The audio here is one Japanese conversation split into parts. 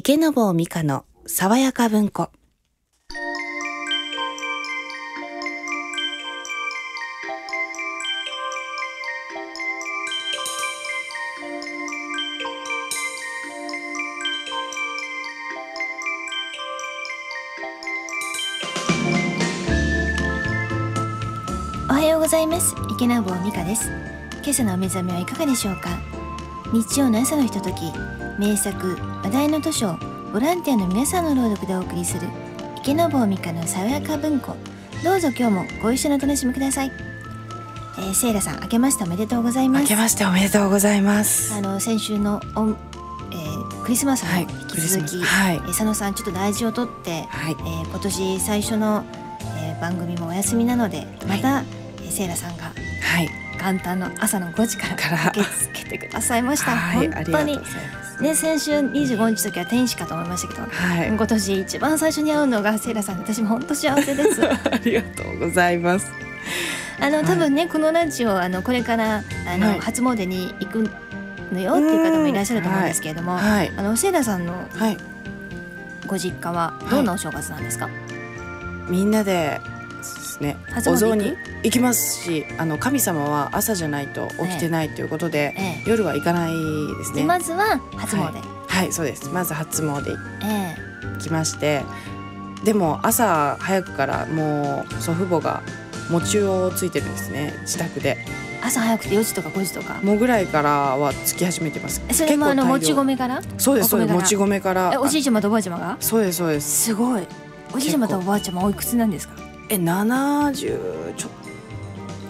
池坊美香の爽やか文庫。おはようございます。池坊美香です。今朝のお目覚めはいかがでしょうか？日曜の朝のひととき。名作話題の図書をボランティアの皆さんの朗読でお送りする池坊美香の爽やか文庫。どうぞ今日もご一緒にお楽しみください、えー、セイラさん明けましておめでとうございます。明けましておめでとうございます。あの先週のおん、えー、クリスマスも引き続き、はい、えー佐野さんちょっと大事をとって、はい。えー今年最初の、えー番組もお休みなのでまた、えーセイラさんがはい。元旦の朝の5時から駆けつけてくださいました。はいあ本当にね。先週25日の時は天使かと思いましたけど、はい。今年一番最初に会うのがセイラさん。で私も本当幸せです。ありがとうございます。あの多分ね、このラジオあのこれからあの、はい。初詣に行くのよっていう方もいらっしゃると思うんですけれども、はい。あのセイラさんのはい。ご実家はどんなお正月なんですか？みんなでですねお雑煮行きますしあの神様は朝じゃないと起きてないということで、ええ。夜は行かないですね。でまずは初詣。はい。はいそうです。まず初詣行え。きましてでも朝早くからもう祖父母が餅をついてるんですね自宅で。え朝早くて4時とか5時とか。もうぐらいからはつき始めてます。それもあのもち米から？そうですそうです。もち米から。えおじいちゃまとおばあちゃまが？そうですそうです。すごい。おじいちゃまとおばあちゃまおいくつなんですか？え70ちょ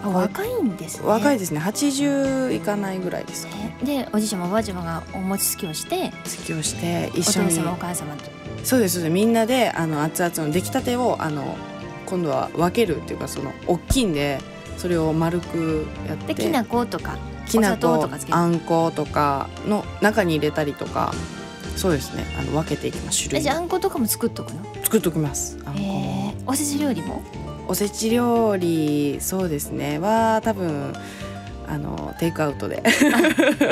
あ若いんですね。若いですね。80いかないぐらいですかね。でおじいちゃまおばあちゃまがお餅つきをして突きをしてお一緒に。父様お母様と。そうですそうです。みんなであの熱々の出来たてをあの今度は分けるっていうかその大きいんでそれを丸くやって。できな粉とかきな粉とかあんことかの中に入れたりとか。そうですね。あの分けていきます。種類えじゃああんことかも作っとくの？作っておきます。あんこえもー、おせち料理も？おせち料理そうですね。は多分あのテイクアウトで。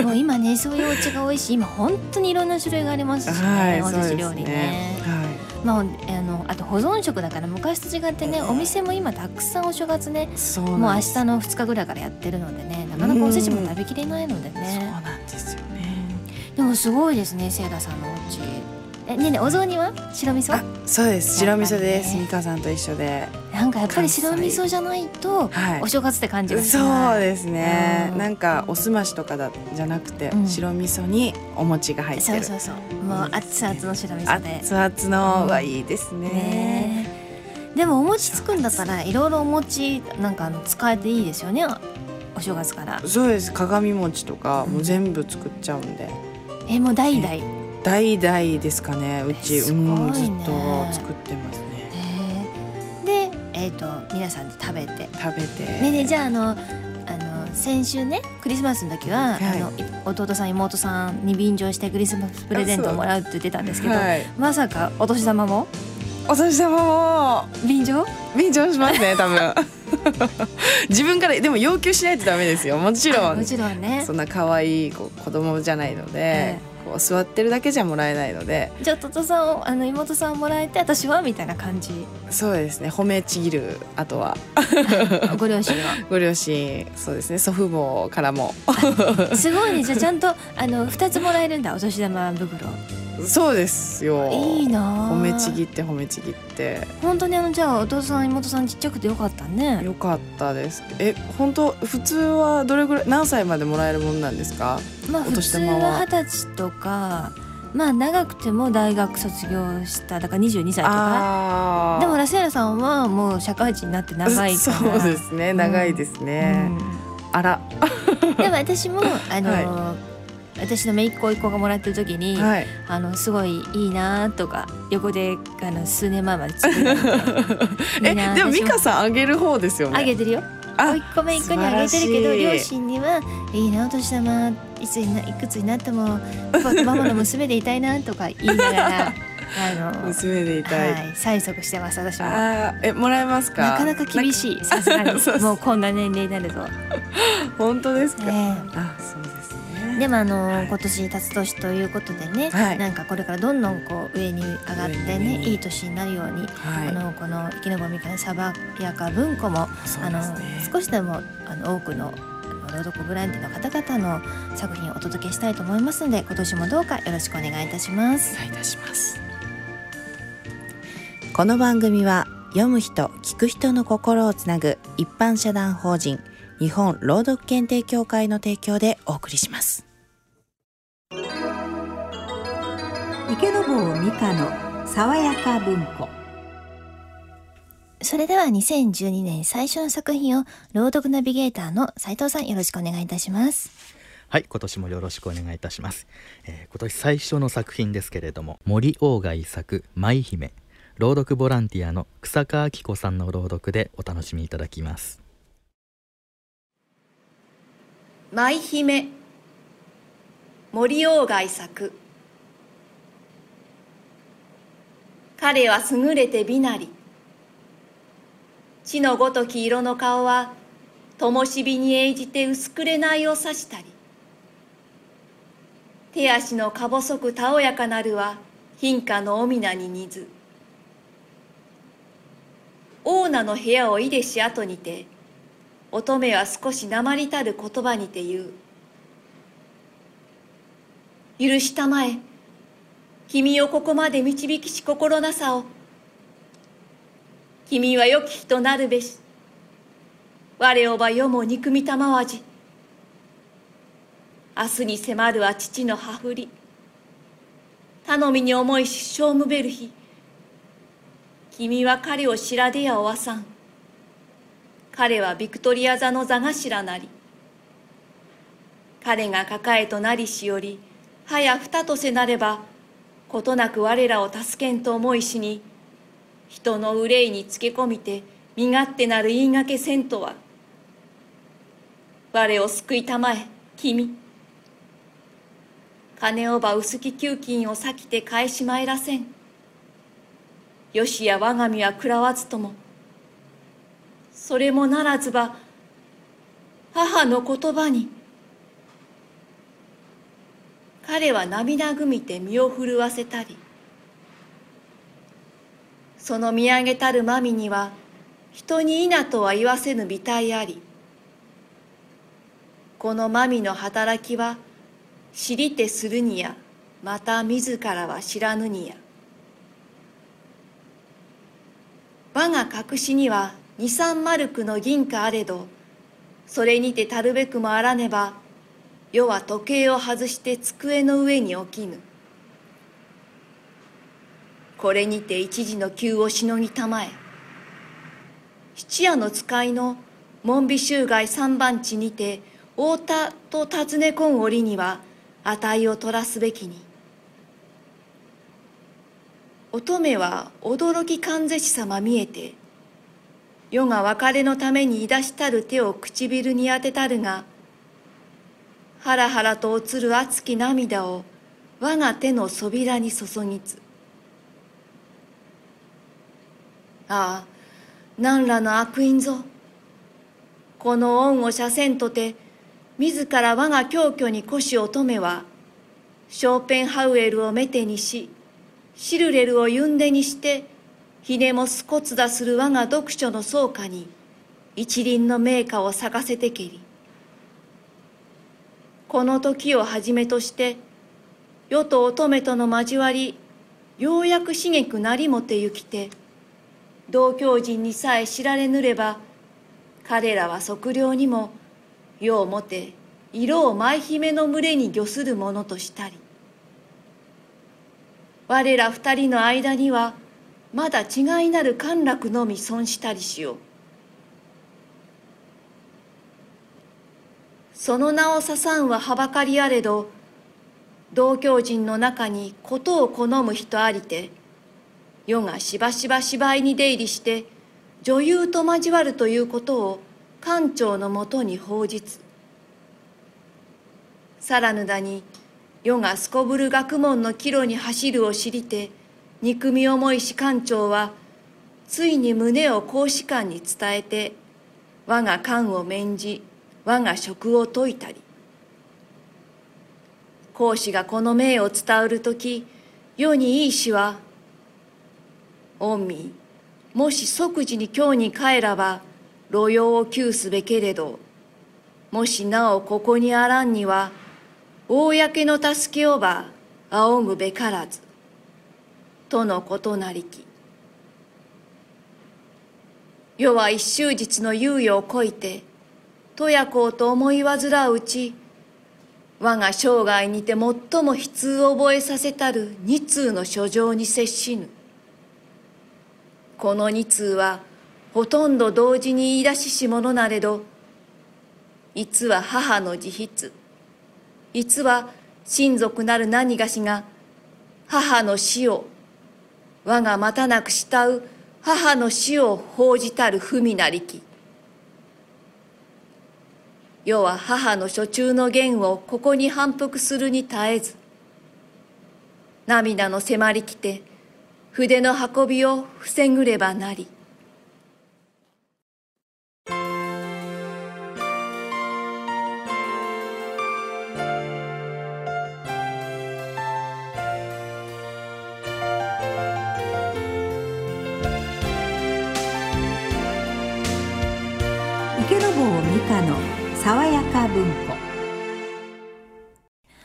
もう今ねそういうお家が多いし今本当にいろんな種類がありますしね、はいおせち料理ね。はまああのあと保存食だから昔と違ってねお店も今たくさんお正月ねいそうもう明日の2日ぐらいからやってるのでねなかなかおせちも食べきれないのでそうねなんですよね。でもすごいですねせいらさんのお家えねえねえお雑煮は？白味噌？あそうです。白味噌です。美香さんと一緒で。なんかやっぱり白味噌じゃないとはい。お正月って感じがしそうないですね、うん。なんかおすましとかだじゃなくて、うん。白味噌にお餅が入ってる。そうそうそう。もう熱々の白味噌で。熱々の、うんはいいですね。ねえ。でもお餅つくんだったらいろいろお餅なんかあの使えていいですよね。お正月から。そうです。鏡餅とかもう全部作っちゃうんで。えもう代々。へ代々ですかねうち、ね。うんずっと作ってますね。えでえっ、と皆さんで食べて。食べて。ねえねえじゃああのあの先週ねクリスマスの時は、はい。あのい弟さん妹さんに便乗してクリスマスプレゼントをもらうって言ってたんですけど、はい。まさかお年玉も？お年玉も。便乗？便乗しますね多分。自分からでも要求しないとダメですよ。もちろん。あもちろんね。そんな可愛い子供じゃないので、えこう座ってるだけじゃもらえないので。じゃあ弟さんをあの妹さんをもらえて私はみたいな感じ。そうですね。褒めちぎるあとは。ご両親は？ご両親そうですね。祖父母からも。すごいね。じゃあちゃんとあの2つもらえるんだ。お年玉袋そうですよ。いいな。あ褒めちぎって褒めちぎって。本当にあのじゃあお父さん妹さんちっちゃくてよかったね。よかったです。え本当普通はどれぐらい何歳までもらえるもんなんですか？おまあ普通はは二十歳とかまあ長くても大学卒業しただから22歳とか。でもラセーラさんはもう社会人になって長いから。そうですね。長いですね、あら。うんでも私もあの、は私の姪っ子一個がもらってる時に、はい。あのすごいいいなとか横であの数年前までつぶやいて でも私美香さんあげる方ですよね。あげてるよ。あ甥っ子姪っ子にあげてるけど両親にはいいなお年玉いついくつになってもママの娘でいたいなとか言いながら あの娘でいたい、はい催促してます私も。あーえもらえますか？なかなか厳しいさすがに。もうこんな年齢になると。本当ですか、ねあそうですねねでもあの今年辰年ということでね、はい。なんかこれからどんどんこう上に上がってねいい年になるように、はい。あのこの池坊美香の爽やか文庫も、そうあの少しでもあの多くのあの朗読ボランティアの方々の作品をお届けしたいと思いますので今年もどうかよろしくお願いいたします。お願いいたします。この番組は読む人聞く人の心をつなぐ一般社団法人日本朗読検定協会の提供でお送りします池坊美香の爽やか文庫それでは2012年最初の作品を朗読ナビゲーターの斉藤さんよろしくお願いいたします。はい、今年もよろしくお願いいたします。えー今年最初の作品ですけれども、森鴎外作舞姫、朗読ボランティアの草川明子さんの朗読でお楽しみいただきます。舞姫森鴎外作彼は優れて美なり。地のごとき色の顔は灯火に映じて薄くれないを指したり。手足のか細くたおやかなるは貧家のお皆に似ず。オーナの部屋をいでし後にて乙女は少し鉛たる言葉にて言う。許したまえ、君をここまで導きし心なさを。君は良き人なるべし。我をば世も憎みたまわじ。明日に迫るは父の羽振り。頼みに思いししょうむべる日。君は彼を知らでやおわさん。彼はビクトリア座の座頭なり彼が抱えとなりしより早二とせなればことなく我らを助けんと思いしに人の憂いにつけ込みて身勝手なる言いがけせんとは我を救いたまえ君。金をば薄き給金を裂きて返しまいらせん。よしや我が身は食らわずともそれもならずば母の言葉に彼は涙ぐみて身を震わせたりその見上げたるまみには人にいなとは言わせぬ美体ありこのまみの働きは知りてするにやまた自らは知らぬにや。我が隠しには二三マルクの銀貨あれどそれにてたるべくもあらねば世は時計を外して机の上に置きぬ。これにて一時の急をしのぎたまえ。七夜の使いの門美衆街三番地にて太田と尋ねこん折には値を取らすべきに。乙女は驚きかぜしさま見えて世が別れのためにいだしたる手を唇に当てたるがはらはらと落つる熱き涙を我が手のそびらに注ぎつ。ああ何らの悪因ぞ。この恩を斜線とて自ら我が狂挙に腰乙女はショーペンハウエルをメテにしシルレルをユンデにしてひねもスコツダする我が読書の草加に一輪の名家を咲かせてけり。この時をはじめとして世と乙女との交わりようやくしげくなりもてゆきて同居人にさえ知られぬれば彼らは測量にも世をもて色を舞姫の群れに御するものとしたり我ら二人の間にはまだ違いなる陥落のみ損したりしよう。その名をささんははばかりあれど同居人の中にことを好む人ありて世がしばしば芝居に出入りして女優と交わるということを館長のもとに報実さらぬだに世がすこぶる学問の岐路に走るを知りて憎み思いし館長はついに胸を公使館に伝えて我が官を免じ我が職を解いたり孔子がこの命を伝うるとき世にいいしは御身もし即時に京に帰らば路用を窮すべけれどもしなおここにあらんには公の助けをば仰ぐべからずとのことなりき。世は一周日の猶予をこいてとやこうと思い煩ううち我が生涯にて最も悲痛を覚えさせたる二通の書状に接しぬ。この二通はほとんど同時に言い出しし者なれどいつは母の自筆いつは親族なる何がしが母の死を我がまたなく慕う母の死を報じたる文なりき。世は母の所中の言をここに反復するに絶えず涙の迫り来て筆の運びを防ぐればなり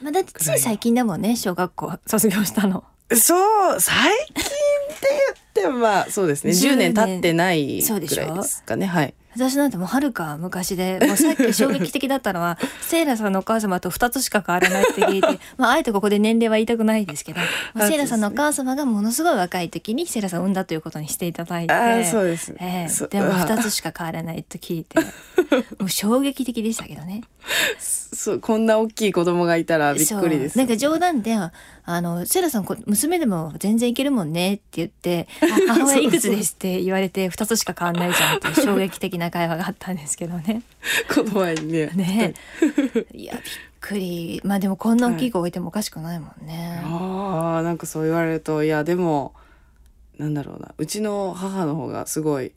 まあだってつい最近だもんね小学校卒業したの。そう最近って言ってもまあそうですね。10 10年経ってないぐらいですかね。はい私なんてもうはるか昔でもうさっき衝撃的だったのは セイラさんのお母様と2つしか変わらないって聞いてまああえてここで年齢は言いたくないですけど、まあ、あセイラさんのお母様がものすごい若い時にセイラさんを産んだということにしていただいてああそうです。ええそう。でもうわ2つしか変わらないと聞いて もう衝撃的でしたけどね。そうこんな大きい子供がいたらびっくりですそう。なんか冗談であのセイラさんこ娘でも全然いけるもんねって言ってあ 母親いくつですって言われて2つしか変わんないじゃんって衝撃的な会話があったんですけどね。この前にねね。いやびっくり。まあでもこんな大きい子置いてもおかしくないもんね。ああなんかそう言われるといやでもなんだろうなうちの母の方がすごい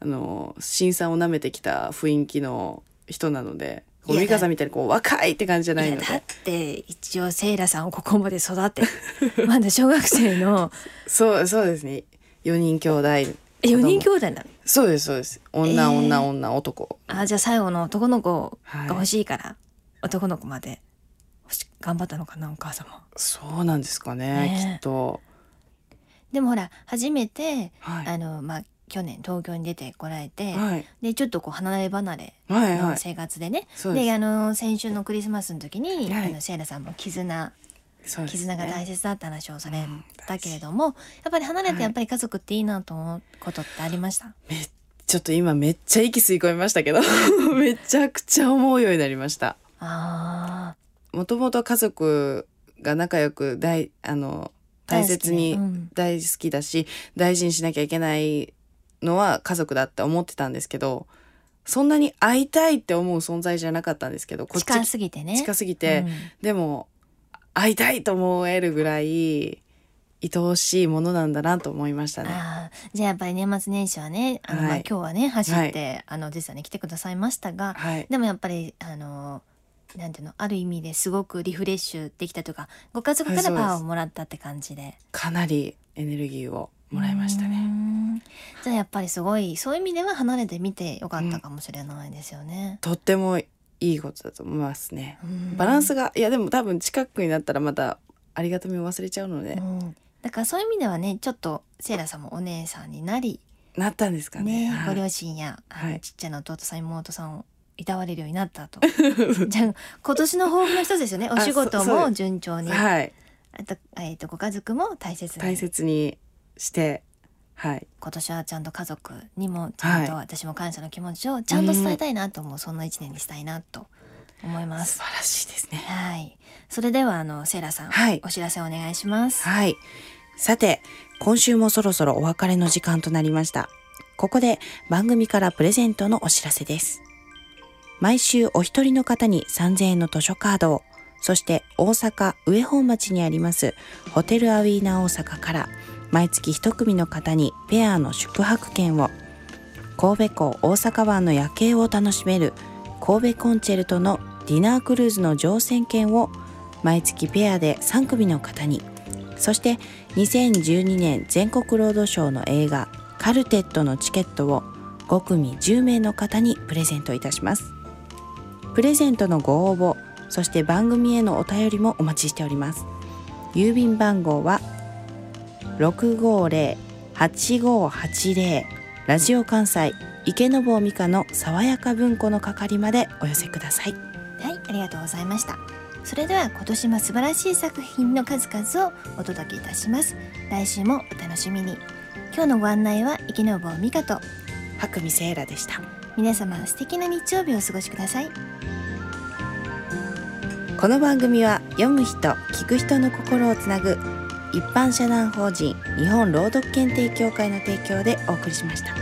あの新さんを舐めてきた雰囲気の人なのでこう美香さんみたいにこう若いって感じじゃないので。いやだって一応セイラさんをここまで育て まだ小学生のそうそうですね。4人兄弟。4人兄弟なの？そうですそうです。女、えー。女女男。あじゃあ最後の男の子はい。が欲しいから、男の子まで欲し頑張ったのかなお母様。そうなんですかねねきっと。でもほら初めて、はい。あのまあ去年東京に出てこられて、はい。でちょっとこう離れ離れのはいはい。生活でね、そうです。あの先週のクリスマスの時に、はい。あのセイラさんも絆絆が大ね切だって話をされたけれども、やっぱり離れてやっぱり家族っていいなと思うことってありました、ちょっと今めっちゃ息吸い込みましたけど めちゃくちゃ思うようになりました。あもともと家族が仲良く大あの大切に大好きねうん。大事にしなきゃいけないのは家族だって思ってたんですけどそんなに会いたいって思う存在じゃなかったんですけどこっち近すぎてね。近すぎて、うん。でも会いたいと思えるぐらい愛おしいものなんだなと思いましたね。じゃあやっぱり年末年始はねあの、まあはい今日はね走って、あの実はね来てくださいましたが、はい、でもやっぱりあのなんていうのある意味ですごくリフレッシュできたというかご家族からはいそうですパワーをもらったって感じで。かなりエネルギーをもらいましたうね。んじゃあやっぱりすごいそういう意味では離れてみてよかったかもしれないですよね。とってもいいことだと思いますね。うん。バランスがいやでも多分近くになったらまたありがたみを忘れちゃうので、うん。だからそういう意味ではねちょっとセイラさんもお姉さんになりなったんですかね。ね、はい。ご両親や、はい。ちっちゃな弟さん妹さんをいたわれるようになったと。じゃあ今年の抱負の一つですよね。お仕事も順調に。あはい、と,、えー、とご家族も大切に。大切にして、はい、今年はちゃんと家族にもちゃんとは私も感謝の気持ちをちゃんと伝えたいなと思う、そんな一年にしたいなと思います。素晴らしいですね。はい。それではあのセイラさん、はいお知らせお願いします。はい。さて、今週もそろそろお別れの時間となりました。ここで番組からプレゼントのお知らせです。毎週お一人の方に3000円の図書カードを、そして大阪上本町にありますホテルアウィーナ大阪から毎月一組の方にペアの宿泊券を、神戸港大阪湾の夜景を楽しめる神戸コンチェルトのディナークルーズの乗船券を毎月ペアで3組の方に。そして2012年全国ロードショーの映画カルテットのチケットを5組10名の方にプレゼントいたします。プレゼントのご応募そして番組へのお便りもお待ちしております。郵便番号は650-8580ラジオ関西池坊美香の爽やか文庫の係までお寄せください。はいありがとうございました。それでは今年も素晴らしい作品の数々をお届けいたします。来週もお楽しみに。今日のご案内は池坊美香と白見セイラでした。皆様素敵な日曜日をお過ごしください。この番組は読む人聞く人の心をつなぐ一般社団法人日本朗読検定協会の提供でお送りしました。